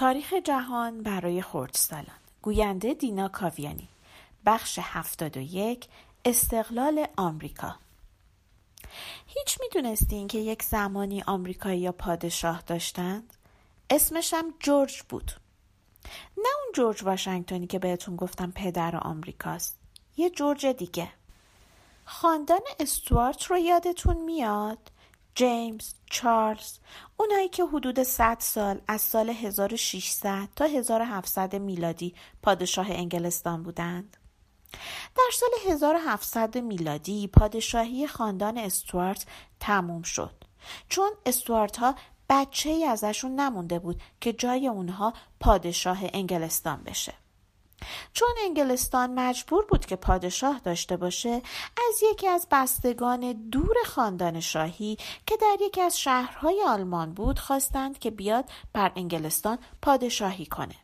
تاریخ جهان برای خردسالان گوینده دینا کاویانی. بخش هفتاد و یک استقلال آمریکا. هیچ می‌دونستین که یک زمانی آمریکایی یا پادشاه داشتند؟ اسمش هم جورج بود. نه اون جورج واشنگتنی که بهتون گفتم پدر آمریکاست یه جورج دیگه. خاندان استوارت رو یادتون میاد؟ جیمز، چارلز، اونایی که حدود 100 سال از سال 1600 تا 1700 میلادی پادشاه انگلستان بودند. در سال 1700 میلادی پادشاهی خاندان استوارت تموم شد چون استوارت ها بچه ای ازشون نمونده بود که جای اونها پادشاه انگلستان بشه. چون انگلستان مجبور بود که پادشاه داشته باشه از یکی از بستگان دور خاندان شاهی که در یکی از شهرهای آلمان بود خواستند که بیاد بر انگلستان پادشاهی کنه.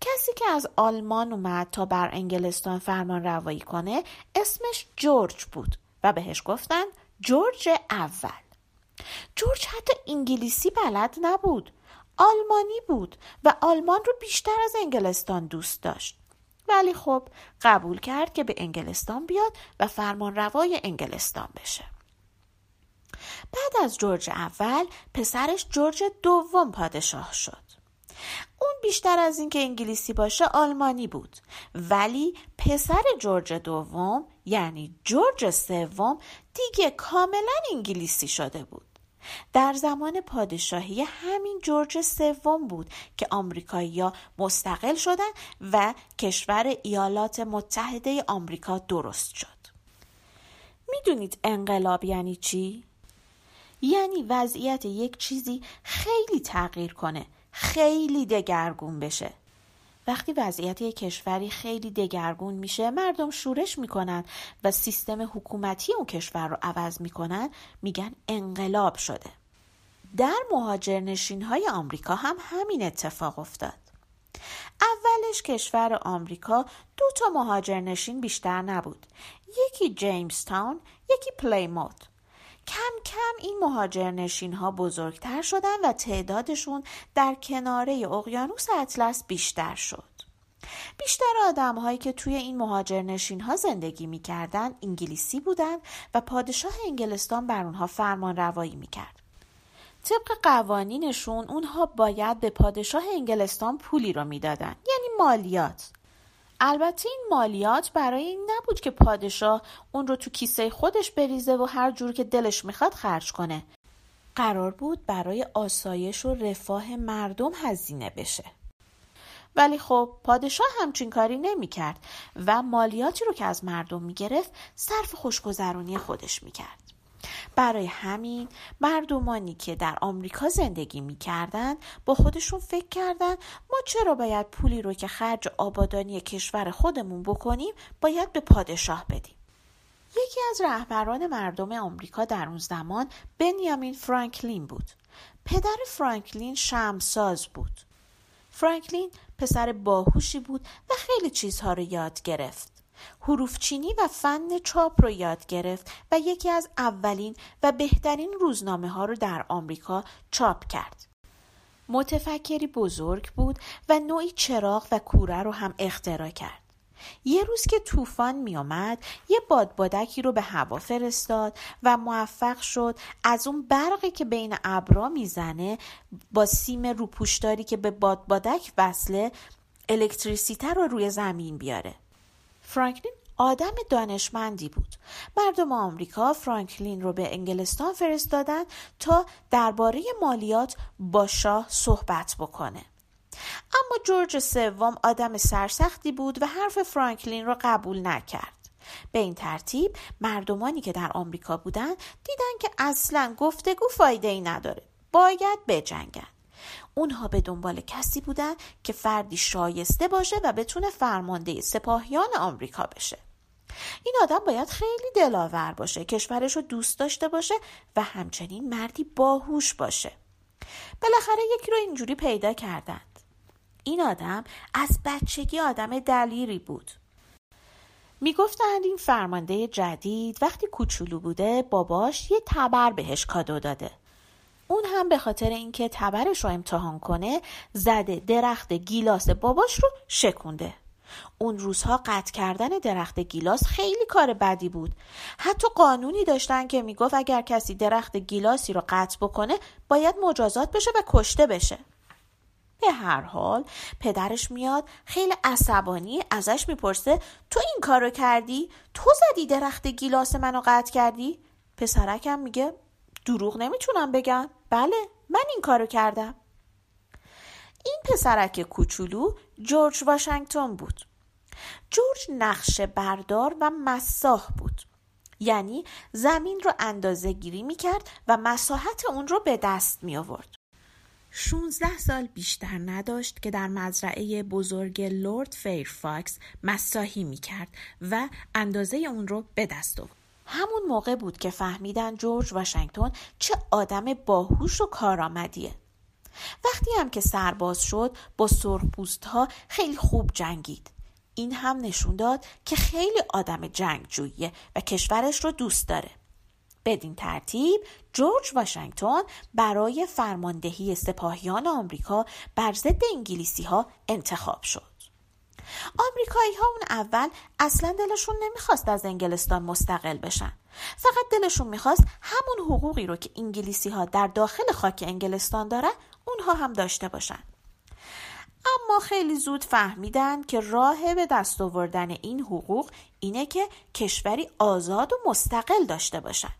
کسی که از آلمان اومد تا بر انگلستان فرمان روایی کنه اسمش جورج بود و بهش گفتن جورج اول. جورج حتی انگلیسی بلد نبود. آلمانی بود و آلمان رو بیشتر از انگلستان دوست داشت. ولی خب قبول کرد که به انگلستان بیاد و فرمان روای انگلستان بشه. بعد از جورج اول پسرش جورج دوم پادشاه شد. اون بیشتر از اینکه انگلیسی باشه آلمانی بود. ولی پسر جورج دوم یعنی جورج سوم دیگه کاملا انگلیسی شده بود. در زمان پادشاهی همین جورج سوم بود که آمریکایی‌ها مستقل شدند و کشور ایالات متحده آمریکا درست شد. می‌دونید انقلاب یعنی چی؟ یعنی وضعیت یک چیزی خیلی تغییر کنه، خیلی دگرگون بشه. وقتی وضعیت یک کشوری خیلی دگرگون میشه مردم شورش می‌کنن و سیستم حکومتی اون کشور رو عوض می‌کنن میگن انقلاب شده. در مهاجرنشین های آمریکا هم همین اتفاق افتاد. اولش کشور آمریکا دو تا مهاجرنشین بیشتر نبود. یکی جیمز تاون یکی پلیموت. کم کم این مهاجرنشین ها بزرگتر شدن و تعدادشون در کناره اقیانوس اطلس بیشتر شد. بیشتر آدم هایی که توی این مهاجرنشین ها زندگی می‌کردن انگلیسی بودن و پادشاه انگلستان بر اونها فرمان روایی می‌کرد. طبق قوانینشون اونها باید به پادشاه انگلستان پولی رو می‌دادن یعنی مالیات البته این مالیات برای این نبود که پادشاه اون رو تو کیسه خودش بریزه و هر جور که دلش می‌خواد خرج کنه. قرار بود برای آسایش و رفاه مردم هزینه بشه. ولی خب پادشاه همچین کاری نمی‌کرد و مالیاتی رو که از مردم می‌گرفت صرف خوشگذرونی خودش می‌کرد. برای همین مردمانی که در آمریکا زندگی می‌کردند با خودشون فکر کردن ما چرا باید پولی رو که خرج آبادانی کشور خودمون بکنیم باید به پادشاه بدیم؟ یکی از رهبران مردم آمریکا در اون زمان بنیامین فرانکلین بود. پدر فرانکلین شمساز بود. فرانکلین پسر باهوشی بود و خیلی چیزها رو یاد گرفت. حروفچینی و فن چاپ رو یاد گرفت و یکی از اولین و بهترین روزنامه ها رو در آمریکا چاپ کرد. متفکری بزرگ بود و نوعی چراغ و کوره رو هم اختراع کرد. یه روز که طوفان می آمد یه بادبادکی رو به هوا فرستاد و موفق شد از اون برقی که بین ابرا می‌زنه با سیم روپوشداری که به بادبادک وصله الکتریسیته رو روی زمین بیاره فرانکلین آدم دانشمندی بود. مردم آمریکا فرانکلین رو به انگلستان فرستادن تا درباره مالیات با شاه صحبت بکنه. اما جورج سوم آدم سرسختی بود و حرف فرانکلین رو قبول نکرد. به این ترتیب مردمانی که در آمریکا بودند دیدن که اصلا گفتگو فایده ای نداره. باید بجنگن. اونها به دنبال کسی بودن که فردی شایسته باشه و بتونه فرمانده سپاهیان آمریکا بشه. این آدم باید خیلی دلاور باشه کشورش رو دوست داشته باشه و همچنین مردی باهوش باشه. بالاخره یکی رو اینجوری پیدا کردند. این آدم از بچگی آدم دلیری بود. می‌گفتند این فرمانده جدید وقتی کوچولو بوده باباش یه تبر بهش کادو داده. اون هم به خاطر اینکه تبرش رو امتحان کنه زده درخت گیلاس باباش رو شکونده اون روزها قطع کردن درخت گیلاس خیلی کار بدی بود حتی قانونی داشتن که می‌گفت اگر کسی درخت گیلاسی رو قطع بکنه باید مجازات بشه و کشته بشه به هر حال پدرش میاد خیلی عصبانی ازش می‌پرسه تو این کارو کردی؟ تو زدی درخت گیلاس منو قطع کردی؟ پسرکم میگه دروغ نمی‌تونم بگم بله من این کارو کردم این پسرک کوچولو جورج واشنگتن بود جورج نقشه بردار و مساح بود یعنی زمین رو اندازه گیری می کرد و مساحت اون رو به دست می آورد. 16 سال بیشتر نداشت که در مزرعه بزرگ لورد فیرفاکس مساحی می کرد و اندازه اون رو به دست آورد. همون موقع بود که فهمیدن جورج واشنگتن چه آدم باهوش و کارآمدیه. وقتی هم که سرباز شد با سرخپوست ها خیلی خوب جنگید. این هم نشون داد که خیلی آدم جنگجوییه و کشورش رو دوست داره. بدین ترتیب جورج واشنگتن برای فرماندهی سپاهیان آمریکا بر ضد انگلیسی ها انتخاب شد. آمریکایی ها اون اول اصلا دلشون نمی‌خواست از انگلستان مستقل بشن. فقط دلشون می‌خواست همون حقوقی رو که انگلیسی ها در داخل خاک انگلستان دارن اونها هم داشته باشن. اما خیلی زود فهمیدن که راه به دست آوردن این حقوق اینه که کشوری آزاد و مستقل داشته باشن.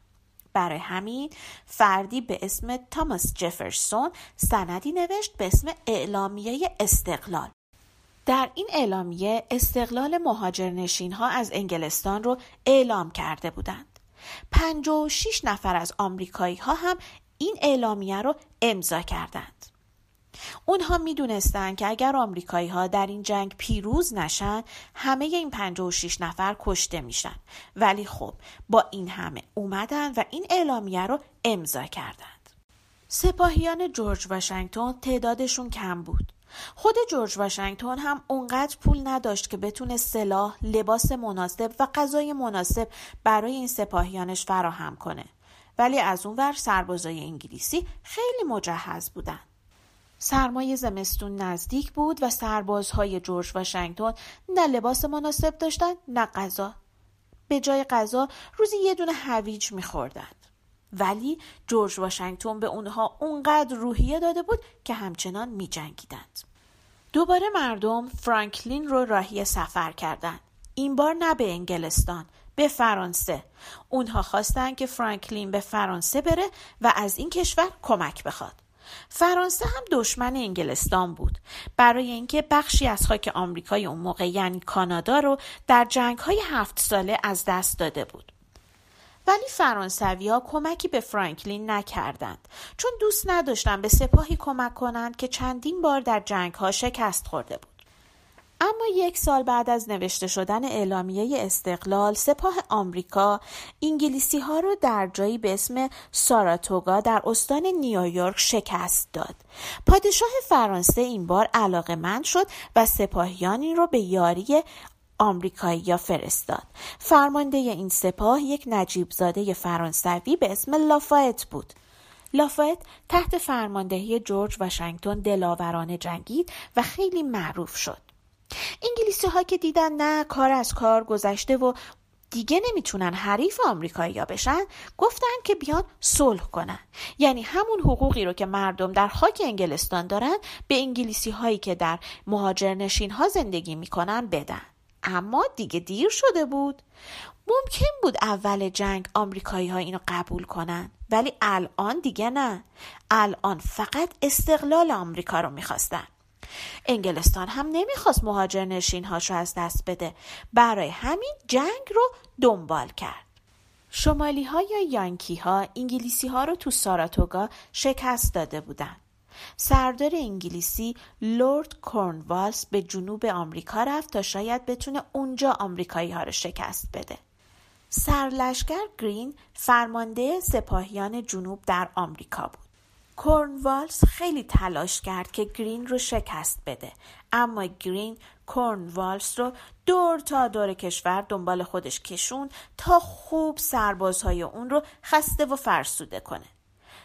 برای همین فردی به اسم تاماس جفرسون سندی نوشت به اسم اعلامیه استقلال. در این اعلامیه استقلال مهاجرنشین ها از انگلستان رو اعلام کرده بودند. 56 نفر از آمریکایی ها هم این اعلامیه رو امضا کردند. اونها می‌دونستند که اگر آمریکایی ها در این جنگ پیروز نشن همه این 56 نفر کشته میشن ولی خب با این همه اومدن و این اعلامیه رو امضا کردند سپاهیان جورج واشنگتن تعدادشون کم بود خود جورج واشنگتن هم اونقدر پول نداشت که بتونه سلاح، لباس مناسب و غذای مناسب برای این سپاهیانش فراهم کنه. ولی از اون ور سربازای انگلیسی خیلی مجهز بودن. سرمای زمستون نزدیک بود و سربازهای جورج واشنگتن نه لباس مناسب داشتن نه غذا. به جای غذا روزی یه دونه هویج میخوردند. ولی جورج واشنگتن به اونها اونقدر روحیه داده بود که همچنان میجنگیدند. دوباره مردم فرانکلین رو راهی سفر کردند. این بار نه به انگلستان به فرانسه اونها خواستن که فرانکلین به فرانسه بره و از این کشور کمک بخواد فرانسه هم دشمن انگلستان بود برای اینکه بخشی از خاک آمریکای اون موقع یعنی کانادا رو در جنگ های هفت ساله از دست داده بود ولی فرانسوی ها کمکی به فرانکلین نکردند چون دوست نداشتن به سپاهی کمک کنند که چندین بار در جنگ ها شکست خورده بود اما یک سال بعد از نوشته شدن اعلامیه استقلال سپاه آمریکا انگلیسی ها رو در جایی به اسم ساراتوگا در استان نیویورک شکست داد. پادشاه فرانسه این بار علاقه مند شد و سپاهیانی رو به یاری آمریکایی فرستاد. فرمانده این سپاه یک نجیب زاده فرانسوی به اسم لافایت بود. لافایت تحت فرماندهی جورج واشنگتن دلاورانه جنگید و خیلی معروف شد. انگلیسی ها که دیدن نه کار از کار گذشته و دیگه نمی‌تونن حریف آمریکایی ها بشن گفتن که بیان صلح کنن یعنی همون حقوقی رو که مردم در خاک انگلستان دارن به انگلیسی هایی که در مهاجرنشین ها زندگی می‌کنن بدن اما دیگه دیر شده بود. ممکن بود اول جنگ آمریکایی ها اینو قبول کنن ولی الان دیگه نه. الان فقط استقلال آمریکا رو می‌خواستن. انگلستان هم نمی‌خواست مهاجر نشین هاش رو از دست بده. برای همین جنگ رو دنبال کرد. شمالی ها یا یانکی ها انگلیسی ها رو تو ساراتوگا شکست داده بودند. سردار انگلیسی لورد کورنوالس به جنوب آمریکا رفت تا شاید بتونه اونجا آمریکایی ها رو شکست بده. سرلشکر گرین فرمانده سپاهیان جنوب در آمریکا بود. کورنوالز خیلی تلاش کرد که گرین رو شکست بده اما گرین کورنوالز رو دور تا دور کشور دنبال خودش کشون تا خوب سربازهای اون رو خسته و فرسوده کنه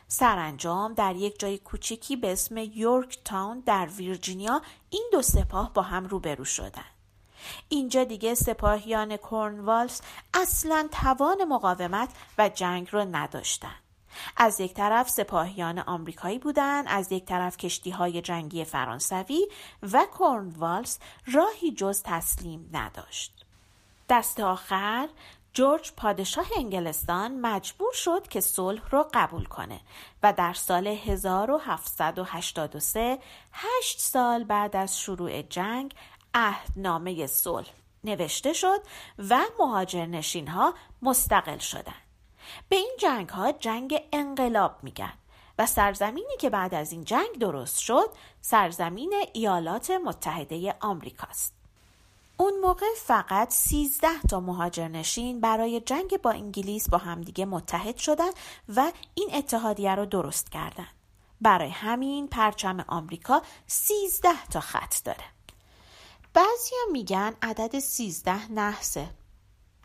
سرانجام در یک جای کوچکی به اسم یورک تاون در ویرجینیا این دو سپاه با هم روبرو شدند. اینجا دیگه سپاهیان کورنوالز اصلا توان مقاومت و جنگ رو نداشتند. از یک طرف سپاهیان آمریکایی بودند از یک طرف کشتی های جنگی فرانسوی و کورنوالز راهی جز تسلیم نداشت دست آخر جورج پادشاه انگلستان مجبور شد که صلح را قبول کنه و در سال 1783 هشت سال بعد از شروع جنگ عهدنامه صلح نوشته شد و مهاجرنشین ها مستقل شدند. به این جنگ ها جنگ انقلاب میگن و سرزمینی که بعد از این جنگ درست شد سرزمین ایالات متحده آمریکاست. اون موقع فقط 13 تا مهاجرنشین برای جنگ با انگلیس با همدیگه متحد شدن و این اتحادیه رو درست کردن. برای همین پرچم آمریکا 13 تا خط داره. بعضیا میگن عدد 13 نحسه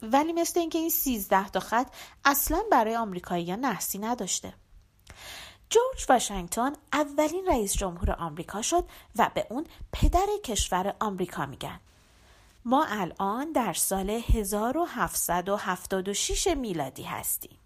ولی مثل اینکه این 13 تا خط اصلا برای آمریکایی‌ها نحسی نداشته. جورج واشنگتن اولین رئیس جمهور آمریکا شد و به اون پدر کشور آمریکا میگن. ما الان در سال 1776 میلادی هستیم.